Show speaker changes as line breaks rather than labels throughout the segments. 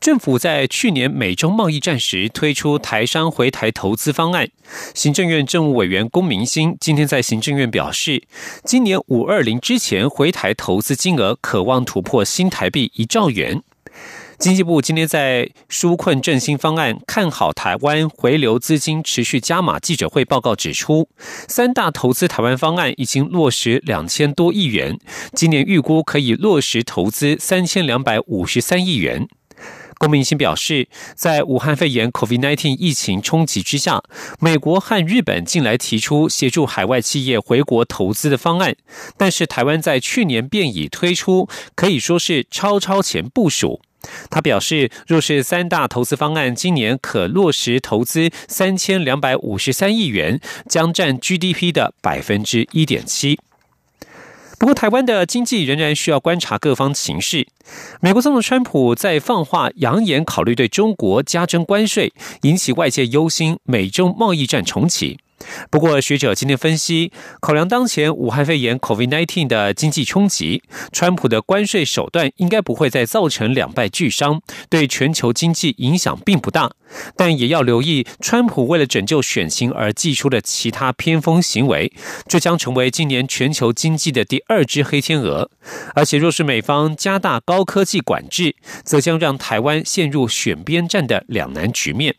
政府在去年美中贸易战时推出台商回台投资方案。行政院政务委员龚明鑫今天在行政院表示，今年五二零之前回台投资金额可望突破新台币一兆元。经济部今天在纾困振兴方案看好台湾回流资金持续加码记者会报告指出，三大投资台湾方案已经落实两千多亿元，今年预估可以落实投资三千两百五十三亿元。龚明鑫表示，在武汉肺炎 （COVID-19） 疫情冲击之下，美国和日本近来提出协助海外企业回国投资的方案，但是台湾在去年便已推出，可以说是超超前部署。他表示，若是三大投资方案今年可落实投资三千两百五十三亿元，将占 GDP 的百分之一点七。不过，台湾的经济仍然需要观察各方形势。美国总统川普在放话，扬言考虑对中国加征关税，引起外界忧心，美中贸易战重启。不过，学者今天分析，考量当前武汉肺炎 （COVID-19） 的经济冲击，川普的关税手段应该不会再造成两败俱伤，对全球经济影响并不大。但也要留意，川普为了拯救选情而祭出的其他偏锋行为，这将成为今年全球经济的第二只黑天鹅。而且，若是美方加大高科技管制，则将让台湾陷入选边站的两难局面。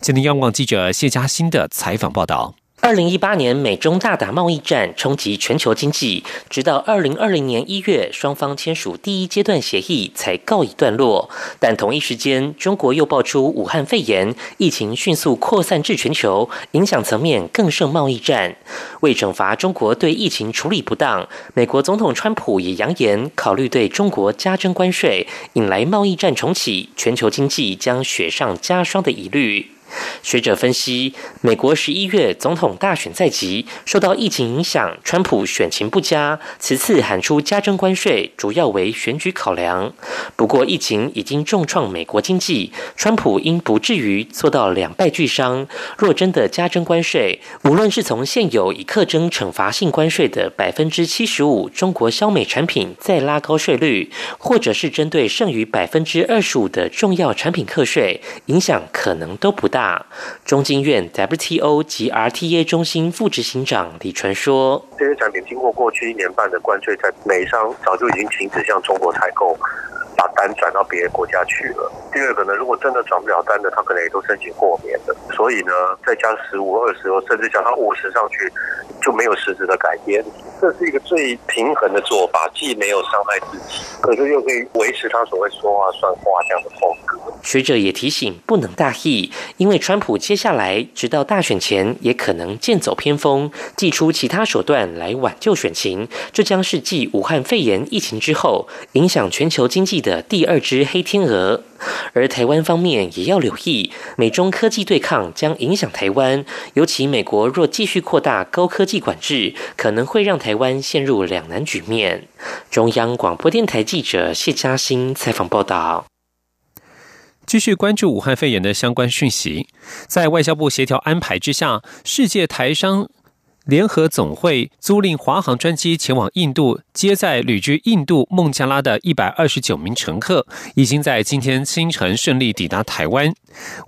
今天，央广记者谢嘉欣的采访报道。
二零一八年美中大打贸易战，冲击全球经济，直到二零二零年一月，双方签署第一阶段协议才告一段落。但同一时间，中国又爆出武汉肺炎疫情，迅速扩散至全球，影响层面更胜贸易战。为惩罚中国对疫情处理不当，美国总统川普也扬言考虑对中国加征关税，引来贸易战重启，全球经济将雪上加霜的疑虑。学者分析，美国十一月总统大选在即，受到疫情影响，川普选情不佳，此次喊出加征关税，主要为选举考量。不过，疫情已经重创美国经济，川普应不至于做到两败俱伤。若真的加征关税，无论是从现有以课征惩罚性关税的百分之七十五中国消美产品再拉高税率，或者是针对剩余百分之二十五的重要产品课税，影响可能都不大。大。中经院 WTO 及 RTA 中心副执行长李传说：“
这些产品经过过去一年半的关税，在美商早就已经停止向中国采购，把单转到别的国家去了。第二个呢，如果真的转不了单的，他可能也都申请豁免的。所以呢，再加十五、二十，甚至加到五十上去，就没有实质的改变。这是一个最平衡的做法，既没有伤害自己，可是又可以维持他所谓说话算话这样的风格。”
学者也提醒，不能大意，因为川普接下来直到大选前也可能剑走偏锋，祭出其他手段来挽救选情。这将是继武汉肺炎疫情之后，影响全球经济的的第二只黑天鹅。而台湾方面也要留意，美中科技对抗将影响台湾，尤其美国若继续扩大高科技管制，可能会让台湾陷入两难局面。中央广播电台记者谢嘉欣采访报道。
继续关注武汉肺炎的相关讯息，在外交部协调安排之下，世界台商。联合总会租赁华航专机前往印度接载旅居印度孟加拉的一百二十九名乘客，已经在今天清晨顺利抵达台湾。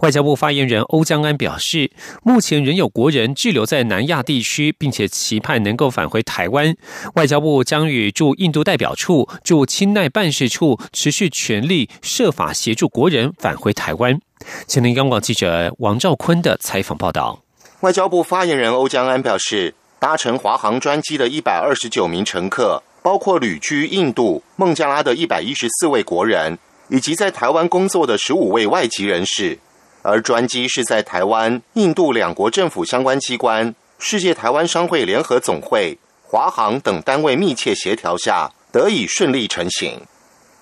外交部发言人欧江安表示，目前仍有国人滞留在南亚地区，并且期盼能够返回台湾。外交部将与驻印度代表处、驻钦奈办事处持续全力设法协助国人返回台湾。前听央广记者王兆坤的采访报道。
外交部发言人欧江安表示，搭乘华航专机的一百二十九名乘客，包括旅居印度、孟加拉的一百一十四位国人，以及在台湾工作的十五位外籍人士。而专机是在台湾、印度两国政府相关机关、世界台湾商会联合总会、华航等单位密切协调下，得以顺利成行。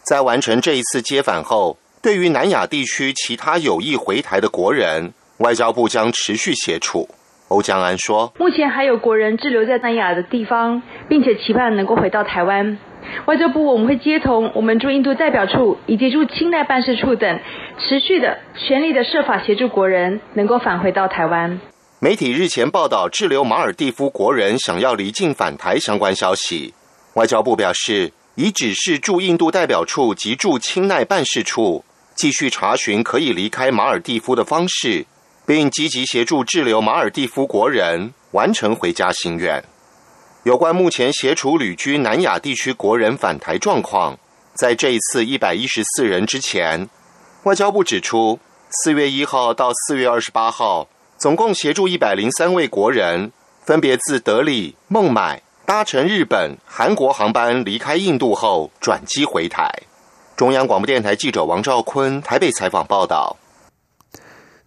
在完成这一次接返后，对于南亚地区其他有意回台的国人，外交部将持续协助。欧江安说：“
目前还有国人滞留在南亚的地方，并且期盼能够回到台湾。外交部我们会接同 我们驻印度代表处以及驻清奈办事处等，持续的全力的设法协助国人能够返回到台湾。”
媒体日前报道滞留马尔蒂夫国人想要离境返台相关消息，外交部表示已指示驻印度代表处及驻清奈办事处继续查询可以离开马尔蒂夫的方式。并积极协助滞留马尔蒂夫国人完成回家心愿。有关目前协助旅居南亚地区国人返台状况，在这一次一百一十四人之前，外交部指出，四月一号到四月二十八号，总共协助一百零三位国人，分别自德里、孟买搭乘日本、韩国航班离开印度后转机回台。中央广播电台记者王兆坤台北采访报道。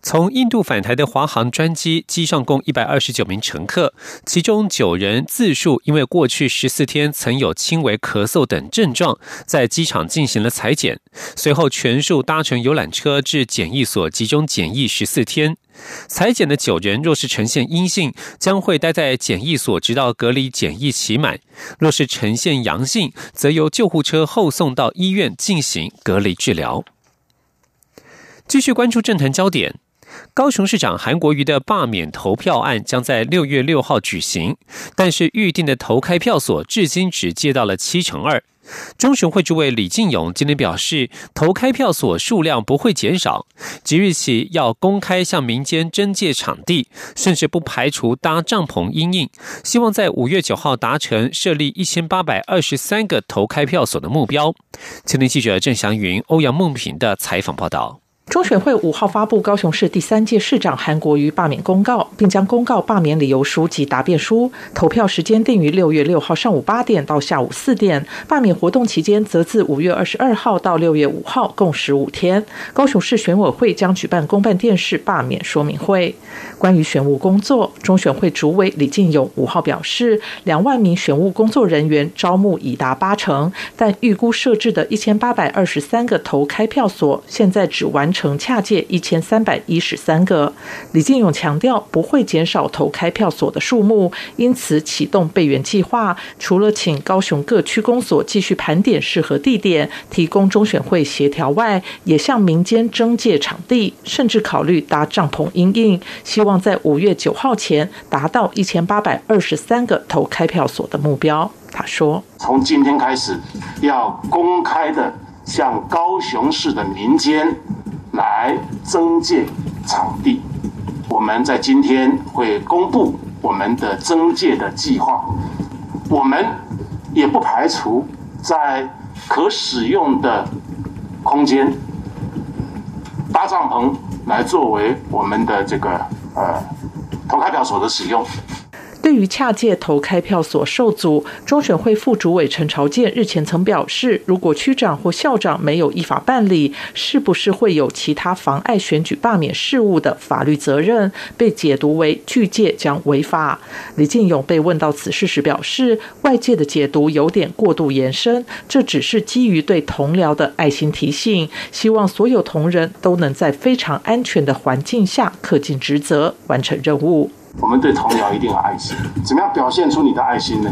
从印度返台的华航专机，机上共一百二十九名乘客，其中九人自述因为过去十四天曾有轻微咳嗽等症状，在机场进行了裁剪，随后全数搭乘游览车至检疫所集中检疫十四天。裁剪的九人若是呈现阴性，将会待在检疫所直到隔离检疫期满；若是呈现阳性，则由救护车后送到医院进行隔离治疗。继续关注政坛焦点。高雄市长韩国瑜的罢免投票案将在六月六号举行，但是预定的投开票所至今只借到了七成二。中选会主委李进勇今天表示，投开票所数量不会减少，即日起要公开向民间征借场地，甚至不排除搭帐篷应应，希望在五月九号达成设立一千八百二十三个投开票所的目标。青年记者郑祥云、欧阳梦平的采访报道。
中选会五号发布高雄市第三届市长韩国瑜罢免公告，并将公告罢免理由书及答辩书投票时间定于六月六号上午八点到下午四点。罢免活动期间则自五月二十二号到六月五号，共十五天。高雄市选委会将举办公办电视罢免说明会。关于选务工作，中选会主委李进勇五号表示，两万名选务工作人员招募已达八成，但预估设置的一千八百二十三个投开票所，现在只完成。恰借一千三百一十三个，李进勇强调不会减少投开票所的数目，因此启动备援计划，除了请高雄各区公所继续盘点适合地点，提供中选会协调外，也向民间征借场地，甚至考虑搭帐篷应应，希望在五月九号前达到一千八百二十三个投开票所的目标。他说：“
从今天开始，要公开的向高雄市的民间。”来增建场地，我们在今天会公布我们的增建的计划。我们也不排除在可使用的空间搭帐篷，来作为我们的这个呃投开票所的使用。
对于恰借投开票所受阻，中选会副主委陈朝健日前曾表示，如果区长或校长没有依法办理，是不是会有其他妨碍选举罢免事务的法律责任？被解读为拒借将违法。李进勇被问到此事时表示，外界的解读有点过度延伸，这只是基于对同僚的爱心提醒，希望所有同仁都能在非常安全的环境下恪尽职责，完成任务。
我们对同僚一定有爱心，怎么样表现出你的爱心呢？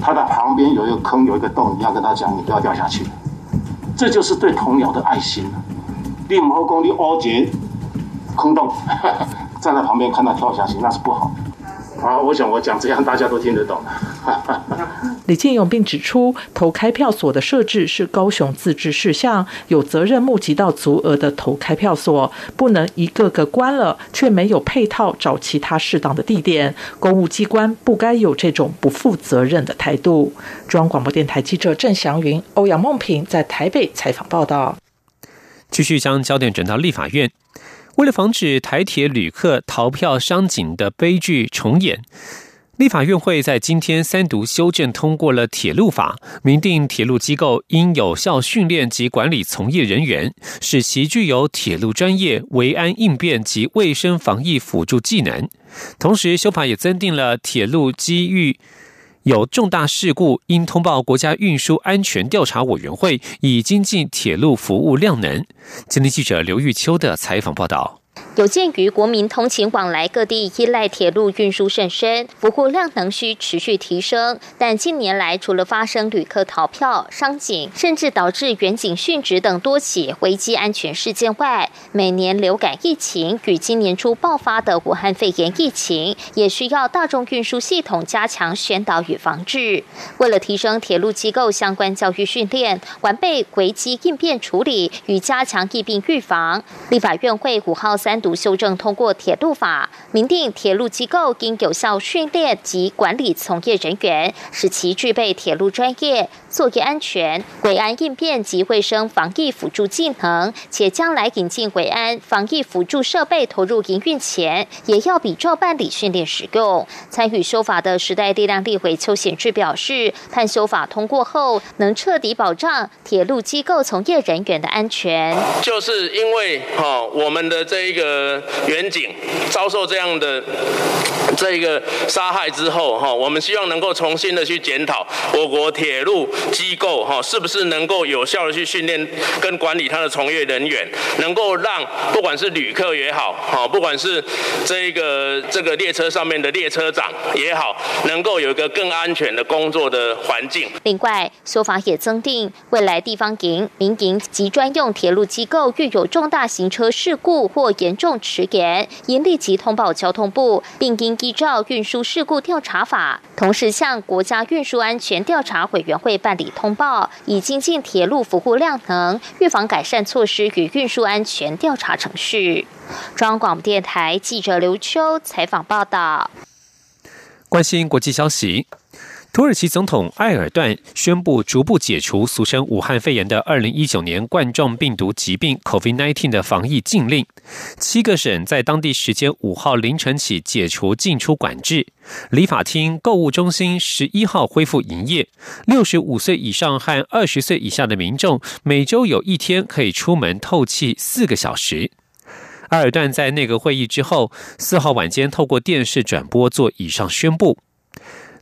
他的旁边有一个坑，有一个洞，你要跟他讲，你不要掉下去，这就是对同僚的爱心了。立母后宫的凹节空洞，站在旁边看他跳下去，那是不好的。好，我想我讲这样大家都听得懂。
李建勇并指出，投开票所的设置是高雄自治事项，有责任募集到足额的投开票所，不能一个个关了却没有配套找其他适当的地点。公务机关不该有这种不负责任的态度。中央广播电台记者郑祥云、欧阳梦平在台北采访报道。
继续将焦点转到立法院。为了防止台铁旅客逃票伤警的悲剧重演，立法院会在今天三读修正通过了铁路法，明定铁路机构应有效训练及管理从业人员，使其具有铁路专业、维安应变及卫生防疫辅助技能。同时，修法也增订了铁路机遇。有重大事故，应通报国家运输安全调查委员会，以精进铁路服务量能。今天记者刘玉秋的采访报道。
有鉴于国民通勤往来各地依赖铁路运输甚深，服务量能需持续提升。但近年来，除了发生旅客逃票、伤警，甚至导致远警殉职等多起危机安全事件外，每年流感疫情与今年初爆发的武汉肺炎疫情，也需要大众运输系统加强宣导与防治。为了提升铁路机构相关教育训练，完备危机应变处理与加强疫病预防，立法院会五号三。读修正通过铁路法，明定铁路机构应有效训练及管理从业人员，使其具备铁路专业、作业安全、轨安应变及卫生防疫辅助技能。且将来引进轨安防疫辅助设备投入营运前，也要比照办理训练使用。参与修法的时代力量立委邱显志表示，判修法通过后，能彻底保障铁路机构从业人员的安全。
就是因为哈，我们的这一个。远景遭受这样的这一个杀害之后，哈，我们希望能够重新的去检讨我国铁路机构，哈，是不是能够有效的去训练跟管理它的从业人员，能够让不管是旅客也好，哈，不管是这一个这个列车上面的列车长也好，能够有一个更安全的工作的环境。
另外，说法也增订，未来地方营、民营及专用铁路机构遇有重大行车事故或严重迟延，应立即通报交通部，并应依照运输事故调查法，同时向国家运输安全调查委员会办理通报，以精进铁路服务量能、预防改善措施与运输安全调查程序。中央广播电台记者刘秋采访报道。
关心国际消息。土耳其总统埃尔段宣布逐步解除俗称武汉肺炎的二零一九年冠状病毒疾病 （COVID-19） 的防疫禁令。七个省在当地时间五号凌晨起解除进出管制，理发厅、购物中心十一号恢复营业。六十五岁以上和二十岁以下的民众每周有一天可以出门透气四个小时。埃尔段在内阁会议之后，四号晚间透过电视转播做以上宣布。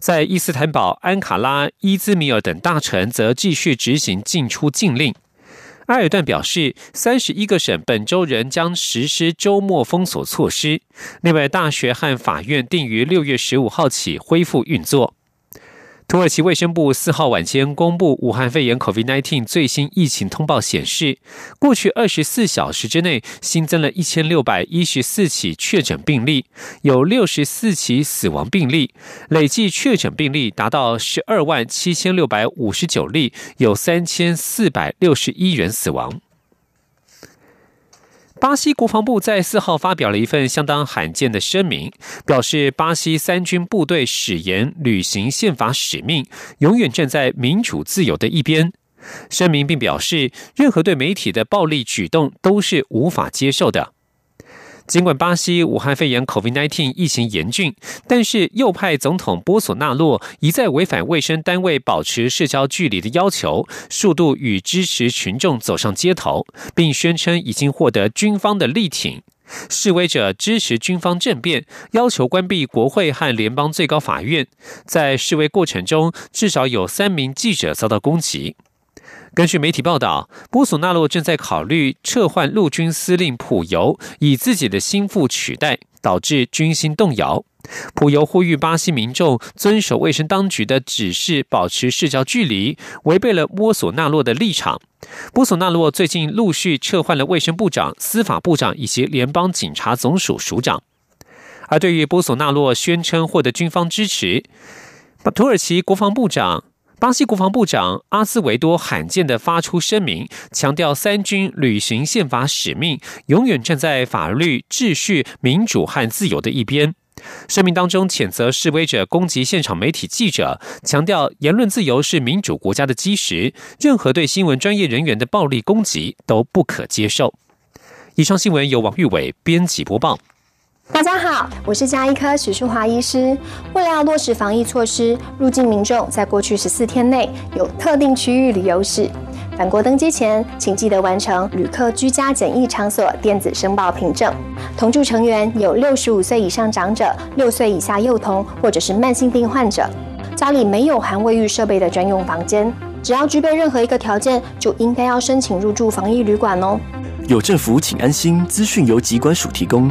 在伊斯坦堡、安卡拉、伊兹米尔等大城则继续执行进出禁令。埃尔段表示，三十一个省本周仍将实施周末封锁措施。另外，大学和法院定于六月十五号起恢复运作。土耳其卫生部四号晚间公布武汉肺炎 （COVID-19） 最新疫情通报显示，过去二十四小时之内新增了一千六百一十四起确诊病例，有六十四起死亡病例，累计确诊病例达到十二万七千六百五十九例，有三千四百六十一人死亡。巴西国防部在四号发表了一份相当罕见的声明，表示巴西三军部队誓言履行宪法使命，永远站在民主自由的一边。声明并表示，任何对媒体的暴力举动都是无法接受的。尽管巴西武汉肺炎 （COVID-19） 疫情严峻，但是右派总统波索纳洛一再违反卫生单位保持社交距离的要求，数度与支持群众走上街头，并宣称已经获得军方的力挺。示威者支持军方政变，要求关闭国会和联邦最高法院。在示威过程中，至少有三名记者遭到攻击。根据媒体报道，波索纳洛正在考虑撤换陆军司令普尤，以自己的心腹取代，导致军心动摇。普尤呼吁巴西民众遵守卫生当局的指示，保持社交距离，违背了波索纳洛的立场。波索纳洛最近陆续撤换了卫生部长、司法部长以及联邦警察总署署长。而对于波索纳洛宣称获得军方支持，土耳其国防部长。巴西国防部长阿斯维多罕见的发出声明，强调三军履行宪法使命，永远站在法律、秩序、民主和自由的一边。声明当中谴责示威者攻击现场媒体记者，强调言论自由是民主国家的基石，任何对新闻专业人员的暴力攻击都不可接受。以上新闻由王玉伟编辑播报。
大家好，我是加医科许淑华医师。为了要落实防疫措施，入境民众在过去十四天内有特定区域旅游史，返国登机前，请记得完成旅客居家检疫场所电子申报凭证。同住成员有六十五岁以上长者、六岁以下幼童或者是慢性病患者，家里没有含卫浴设备的专用房间，只要具备任何一个条件，就应该要申请入住防疫旅馆哦。
有政府，请安心。资讯由机关署提供。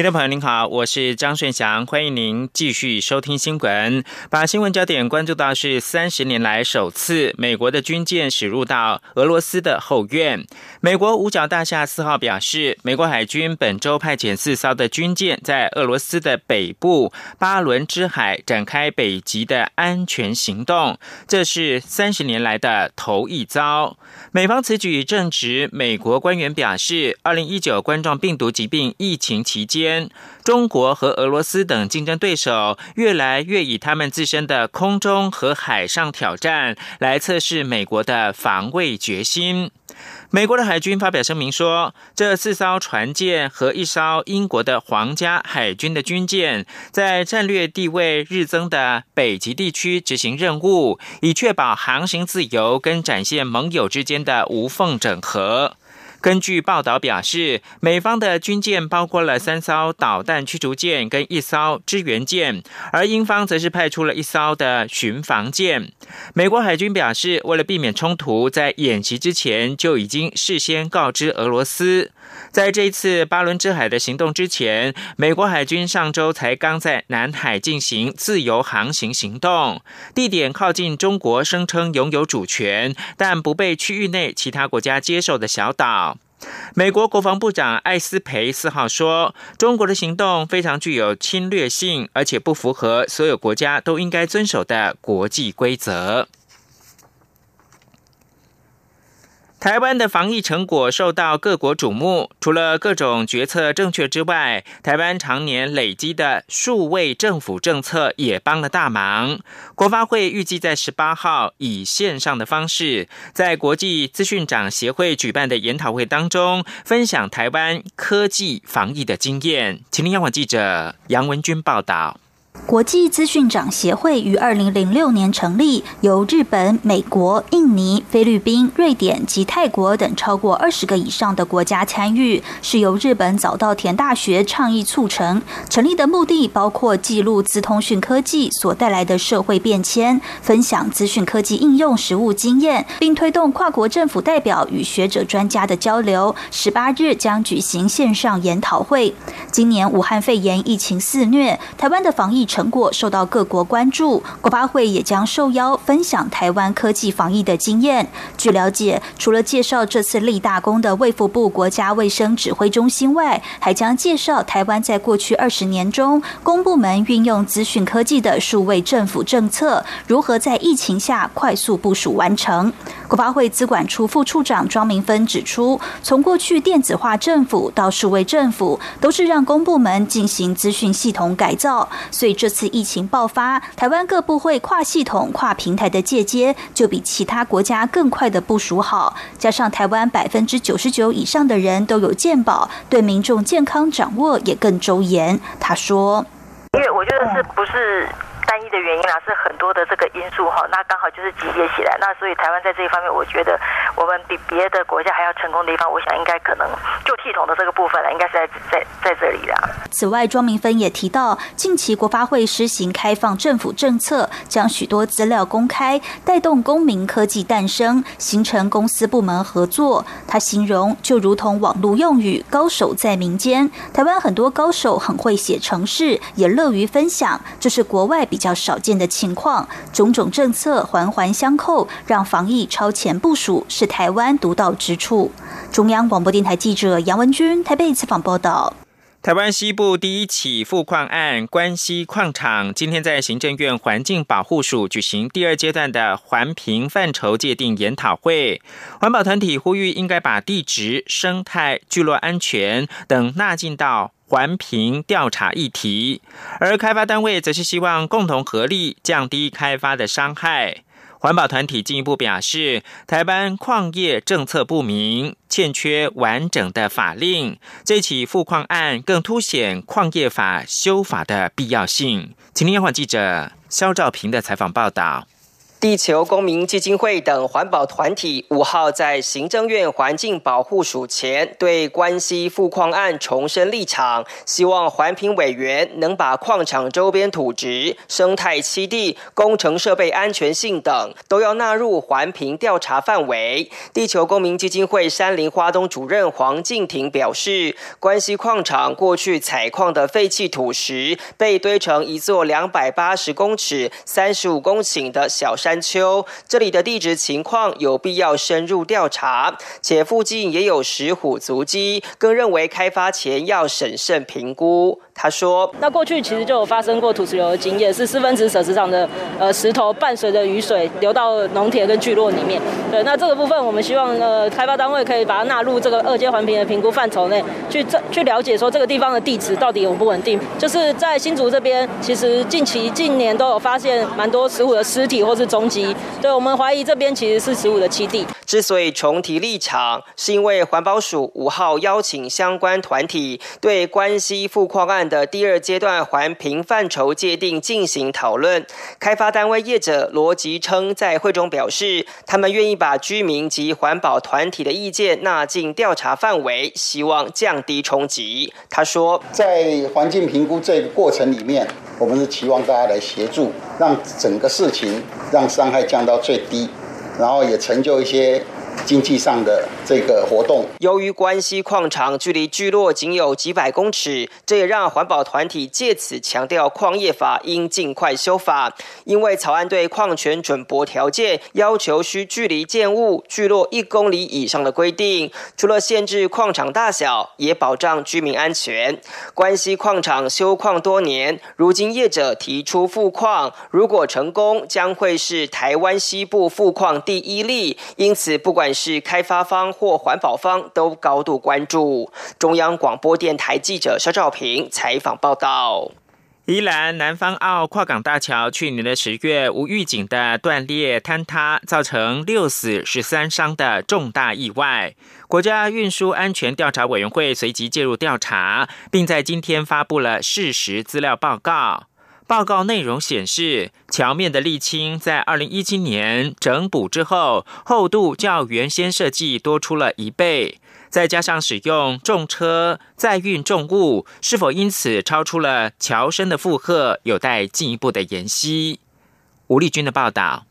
听众朋友您好，我是张顺祥，欢迎您继续收听新闻。把新闻焦点关注到是三十年来首次美国的军舰驶入到俄罗斯的后院。美国五角大厦四号表示，美国海军本周派遣四艘的军舰在俄罗斯的北部巴伦支海展开北极的安全行动，这是三十年来的头一遭。美方此举正值美国官员表示，二零一九冠状病毒疾病疫情期间。中国和俄罗斯等竞争对手越来越以他们自身的空中和海上挑战来测试美国的防卫决心。美国的海军发表声明说，这四艘船舰和一艘英国的皇家海军的军舰，在战略地位日增的北极地区执行任务，以确保航行自由跟展现盟友之间的无缝整合。根据报道表示，美方的军舰包括了三艘导弹驱逐舰跟一艘支援舰，而英方则是派出了一艘的巡防舰。美国海军表示，为了避免冲突，在演习之前就已经事先告知俄罗斯。在这一次巴伦支海的行动之前，美国海军上周才刚在南海进行自由航行行动，地点靠近中国声称拥有主权但不被区域内其他国家接受的小岛。美国国防部长艾斯培四号说：“中国的行动非常具有侵略性，而且不符合所有国家都应该遵守的国际规则。”台湾的防疫成果受到各国瞩目，除了各种决策正确之外，台湾常年累积的数位政府政策也帮了大忙。国发会预计在十八号以线上的方式，在国际资讯长协会举办的研讨会当中，分享台湾科技防疫的经验。请听央广记者杨文君报道。
国际资讯长协会于二零零六年成立，由日本、美国、印尼、菲律宾、瑞典及泰国等超过二十个以上的国家参与，是由日本早稻田大学倡议促成。成立的目的包括记录资通讯科技所带来的社会变迁，分享资讯科技应用实务经验，并推动跨国政府代表与学者专家的交流。十八日将举行线上研讨会。今年武汉肺炎疫情肆虐，台湾的防疫。成果受到各国关注，国发会也将受邀分享台湾科技防疫的经验。据了解，除了介绍这次立大功的卫福部国家卫生指挥中心外，还将介绍台湾在过去二十年中公部门运用资讯科技的数位政府政策，如何在疫情下快速部署完成。国发会资管处副处长庄明芬指出，从过去电子化政府到数位政府，都是让公部门进行资讯系统改造，所以。这次疫情爆发，台湾各部会跨系统、跨平台的借接就比其他国家更快的部署好。加上台湾百分之九十九以上的人都有健保，对民众健康掌握也更周延。他说：“
因为我觉得是不是？”单一的原因啊，是很多的这个因素哈，那刚好就是集结起来，那所以台湾在这一方面，我觉得我们比别的国家还要成功的地方，我想应该可能就系统的这个部分了，应该是在在在这里啦。
此外，庄明芬也提到，近期国发会施行开放政府政策，将许多资料公开，带动公民科技诞生，形成公司部门合作。他形容就如同网络用语，高手在民间。台湾很多高手很会写程式，也乐于分享，这是国外比。较少见的情况，种种政策环环相扣，让防疫超前部署是台湾独到之处。中央广播电台记者杨文君台北采访报道。
台湾西部第一起富矿案关西矿场，今天在行政院环境保护署举行第二阶段的环评范畴界定研讨会。环保团体呼吁，应该把地质、生态、聚落安全等纳进到。环评调查议题，而开发单位则是希望共同合力降低开发的伤害。环保团体进一步表示，台湾矿业政策不明，欠缺完整的法令。这起富矿案更凸显矿业法修法的必要性。请听央广记者肖兆平的采访报道。
地球公民基金会等环保团体五号在行政院环境保护署前对关西富矿案重申立场，希望环评委员能把矿场周边土质、生态栖地、工程设备安全性等都要纳入环评调查范围。地球公民基金会山林花东主任黄敬庭表示，关西矿场过去采矿的废弃土石被堆成一座两百八十公尺、三十五公顷的小山。山丘，这里的地质情况有必要深入调查，且附近也有石虎足迹，更认为开发前要审慎评估。他说：“
那过去其实就有发生过土石流的经验，是四分之 sở 石场的呃石头伴随着雨水流到农田跟聚落里面。对，那这个部分我们希望呃开发单位可以把它纳入这个二阶环评的评估范畴内，去这去了解说这个地方的地质到底稳不稳定。就是在新竹这边，其实近期近年都有发现蛮多石虎的尸体或是踪迹，对我们怀疑这边其实是石虎的栖地。
之所以重提立场，是因为环保署五号邀请相关团体对关西富矿案。”的第二阶段环评范畴界定进行讨论，开发单位业者罗吉称在会中表示，他们愿意把居民及环保团体的意见纳进调查范围，希望降低冲击。他说，
在环境评估这个过程里面，我们是期望大家来协助，让整个事情让伤害降到最低，然后也成就一些。经济上的这个活动，
由于关西矿场距离聚落仅有几百公尺，这也让环保团体借此强调矿业法应尽快修法。因为草案对矿权准驳条件要求需距离建物聚落一公里以上的规定，除了限制矿场大小，也保障居民安全。关西矿场修矿多年，如今业者提出复矿，如果成功，将会是台湾西部复矿第一例。因此，不管是开发方或环保方都高度关注。中央广播电台记者肖兆平采访报道：
宜兰南方澳跨港大桥去年的十月无预警的断裂坍塌，造成六死十三伤的重大意外。国家运输安全调查委员会随即介入调查，并在今天发布了事实资料报告。报告内容显示，桥面的沥青在二零一七年整补之后，厚度较原先设计多出了一倍。再加上使用重车载运重物，是否因此超出了桥身的负荷，有待进一步的研析。吴立军的报道。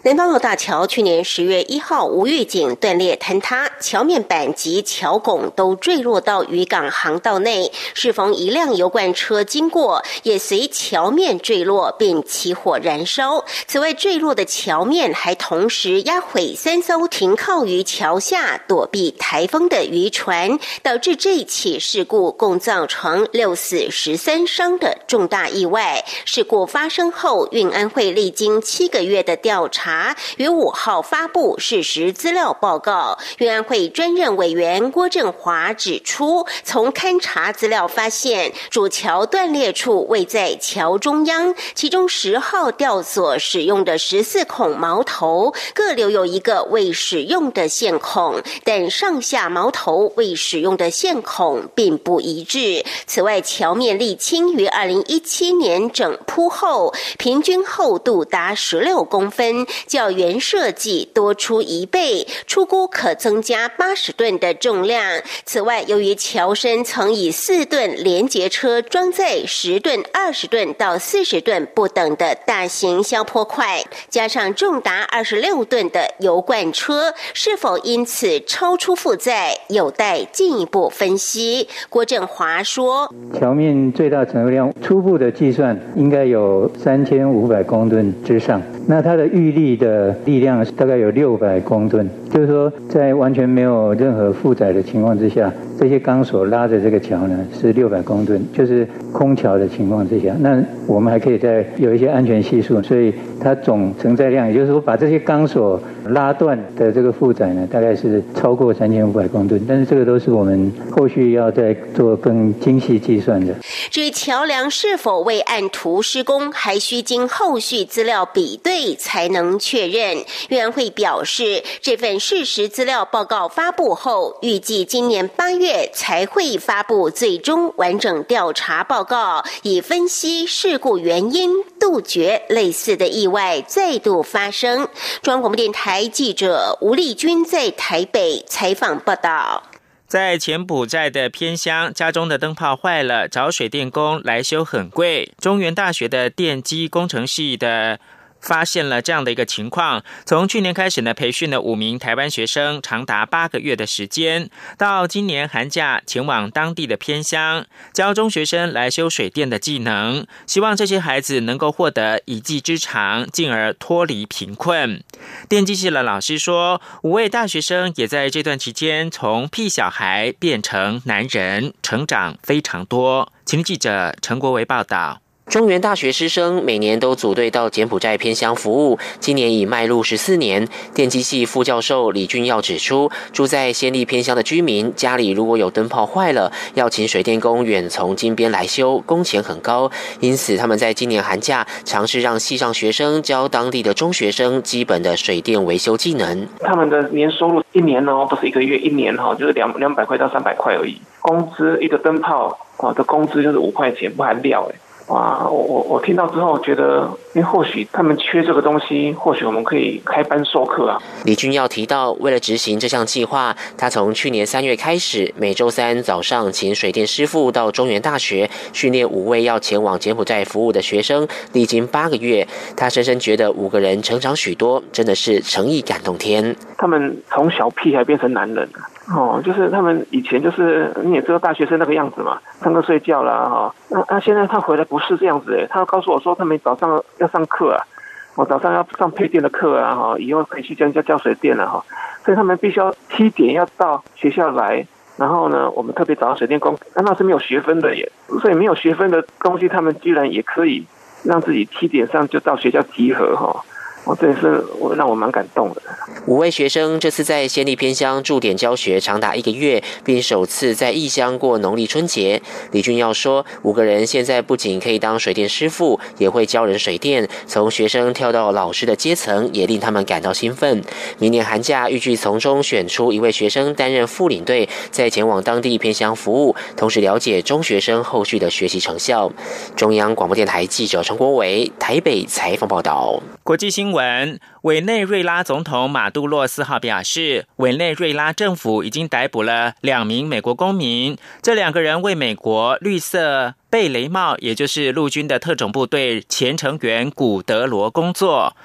南方澳大桥去年十月一号无预警断裂坍塌，桥面板及桥拱都坠落到渔港航道内。适逢一辆油罐车经过，也随桥面坠落并起火燃烧。此外，坠落的桥面还同时压毁三艘停靠于桥下躲避台风的渔船，导致这起事故共造成六死十三伤的重大意外。事故发生后，运安会历经七个月的调查。查于五号发布事实资料报告，运安会专任委员郭振华指出，从勘查资料发现，主桥断裂处位在桥中央，其中十号吊索使用的十四孔锚头各留有一个未使用的线孔，但上下锚头未使用的线孔并不一致。此外，桥面沥青于二零一七年整铺后，平均厚度达十六公分。较原设计多出一倍，出估可增加八十吨的重量。此外，由于桥身曾以四吨连接车装载十吨、二十吨到四十吨不等的大型消坡块，加上重达二十六吨的油罐车，是否因此超出负载，有待进一步分析。郭振华说：“
桥面最大承受量初步的计算应该有三千五百公吨之上，那它的预力。”的力量大概有六百公吨，就是说，在完全没有任何负载的情况之下，这些钢索拉着这个桥呢是六百公吨，就是空桥的情况之下，那我们还可以再有一些安全系数，所以它总承载量，也就是说，把这些钢索拉断的这个负载呢，大概是超过三千五百公吨，但是这个都是我们后续要再做更精细计算的。
至于桥梁是否未按图施工，还需经后续资料比对才能。确认，委员会表示，这份事实资料报告发布后，预计今年八月才会发布最终完整调查报告，以分析事故原因，杜绝类似的意外再度发生。中央广播电台记者吴丽君在台北采访报道。
在前埔寨的偏乡，家中的灯泡坏了，找水电工来修很贵。中原大学的电机工程系的。发现了这样的一个情况，从去年开始呢，培训了五名台湾学生，长达八个月的时间，到今年寒假前往当地的偏乡，教中学生来修水电的技能，希望这些孩子能够获得一技之长，进而脱离贫困。电机系的老师说，五位大学生也在这段期间从屁小孩变成男人，成长非常多。请记者陈国维报道。
中原大学师生每年都组队到柬埔寨偏乡服务，今年已迈入十四年。电机系副教授李俊耀指出，住在先立偏乡的居民家里如果有灯泡坏了，要请水电工远从金边来修，工钱很高。因此，他们在今年寒假尝试让系上学生教当地的中学生基本的水电维修技能。
他们的年收入一年呢，不是一个月，一年哈就是两两百块到三百块而已。工资一个灯泡啊的工资就是五块钱，不含料哎。哇，我我我听到之后觉得，因为或许他们缺这个东西，或许我们可以开班授课啊。
李君耀提到，为了执行这项计划，他从去年三月开始，每周三早上请水电师傅到中原大学训练五位要前往柬埔寨服务的学生，历经八个月，他深深觉得五个人成长许多，真的是诚意感动天。
他们从小屁孩变成男人哦，就是他们以前就是你也知道大学生那个样子嘛，上课睡觉啦哈。那那现在他回来不是这样子诶，他告诉我说他们早上要上课啊，我早上要上配电的课啊哈，以后可以去教教教水电了哈。所以他们必须要七点要到学校来，然后呢，我们特别找到水电工，那是没有学分的耶，所以没有学分的东西，他们居然也可以让自己七点上就到学校集合哈。哦，这也是我让我蛮感动的。
五位学生这次在仙立偏乡驻点教学长达一个月，并首次在异乡过农历春节。李俊耀说，五个人现在不仅可以当水电师傅，也会教人水电，从学生跳到老师的阶层，也令他们感到兴奋。明年寒假预计从中选出一位学生担任副领队，再前往当地偏乡服务，同时了解中学生后续的学习成效。中央广播电台记者陈国伟台北采访报道。
国际新闻：委内瑞拉总统马杜洛四号表示，委内瑞拉政府已经逮捕了两名美国公民。这两个人为美国绿色贝雷帽，也就是陆军的特种部队前成员古德罗工作。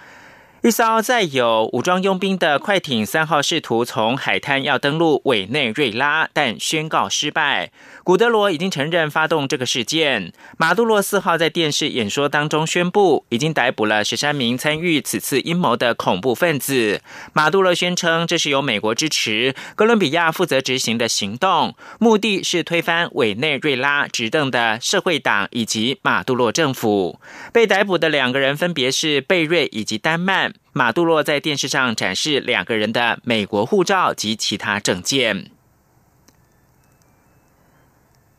一艘载有武装佣兵的快艇三号试图从海滩要登陆委内瑞拉，但宣告失败。古德罗已经承认发动这个事件。马杜罗四号在电视演说当中宣布，已经逮捕了十三名参与此次阴谋的恐怖分子。马杜罗宣称，这是由美国支持、哥伦比亚负责执行的行动，目的是推翻委内瑞拉执政的社会党以及马杜罗政府。被逮捕的两个人分别是贝瑞以及丹曼。马杜洛在电视上展示两个人的美国护照及其他证件。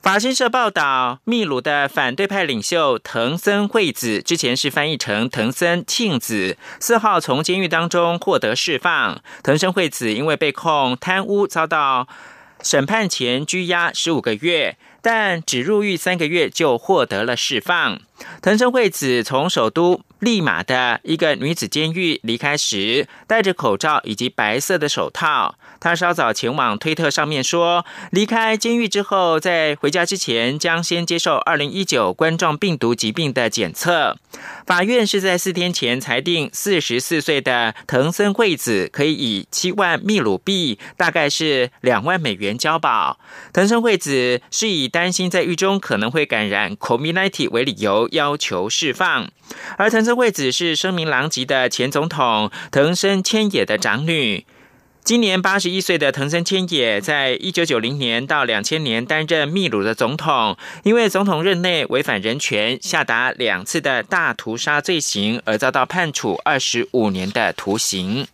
法新社报道，秘鲁的反对派领袖藤森惠子之前是翻译成藤森庆子，四号从监狱当中获得释放。藤森惠子因为被控贪污，遭到审判前拘押十五个月。但只入狱三个月就获得了释放。藤森惠子从首都利马的一个女子监狱离开时，戴着口罩以及白色的手套。他稍早前往推特上面说，离开监狱之后，在回家之前将先接受二零一九冠状病毒疾病的检测。法院是在四天前裁定，四十四岁的藤森惠子可以以七万秘鲁币，大概是两万美元交保。藤森惠子是以担心在狱中可能会感染 COVID-19 为理由要求释放。而藤森惠子是声名狼藉的前总统藤森千野的长女。今年八十一岁的藤森千野，在一九九零年到两千年担任秘鲁的总统，因为总统任内违反人权、下达两次的大屠杀罪行，而遭到判处二十五年的徒刑。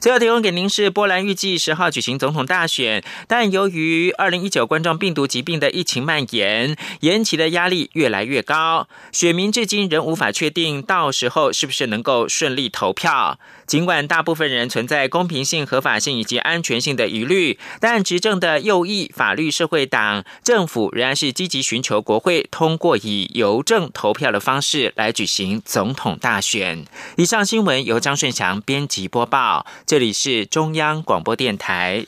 最后提供给您是波兰预计十号举行总统大选，但由于二零一九冠状病毒疾病的疫情蔓延，延期的压力越来越高，选民至今仍无法确定到时候是不是能够顺利投票。尽管大部分人存在公平性、合法性以及安全性的疑虑，但执政的右翼法律社会党政府仍然是积极寻求国会通过以邮政投票的方式来举行总统大选。以上新闻由张顺祥编辑播报，这里是中央广播电台。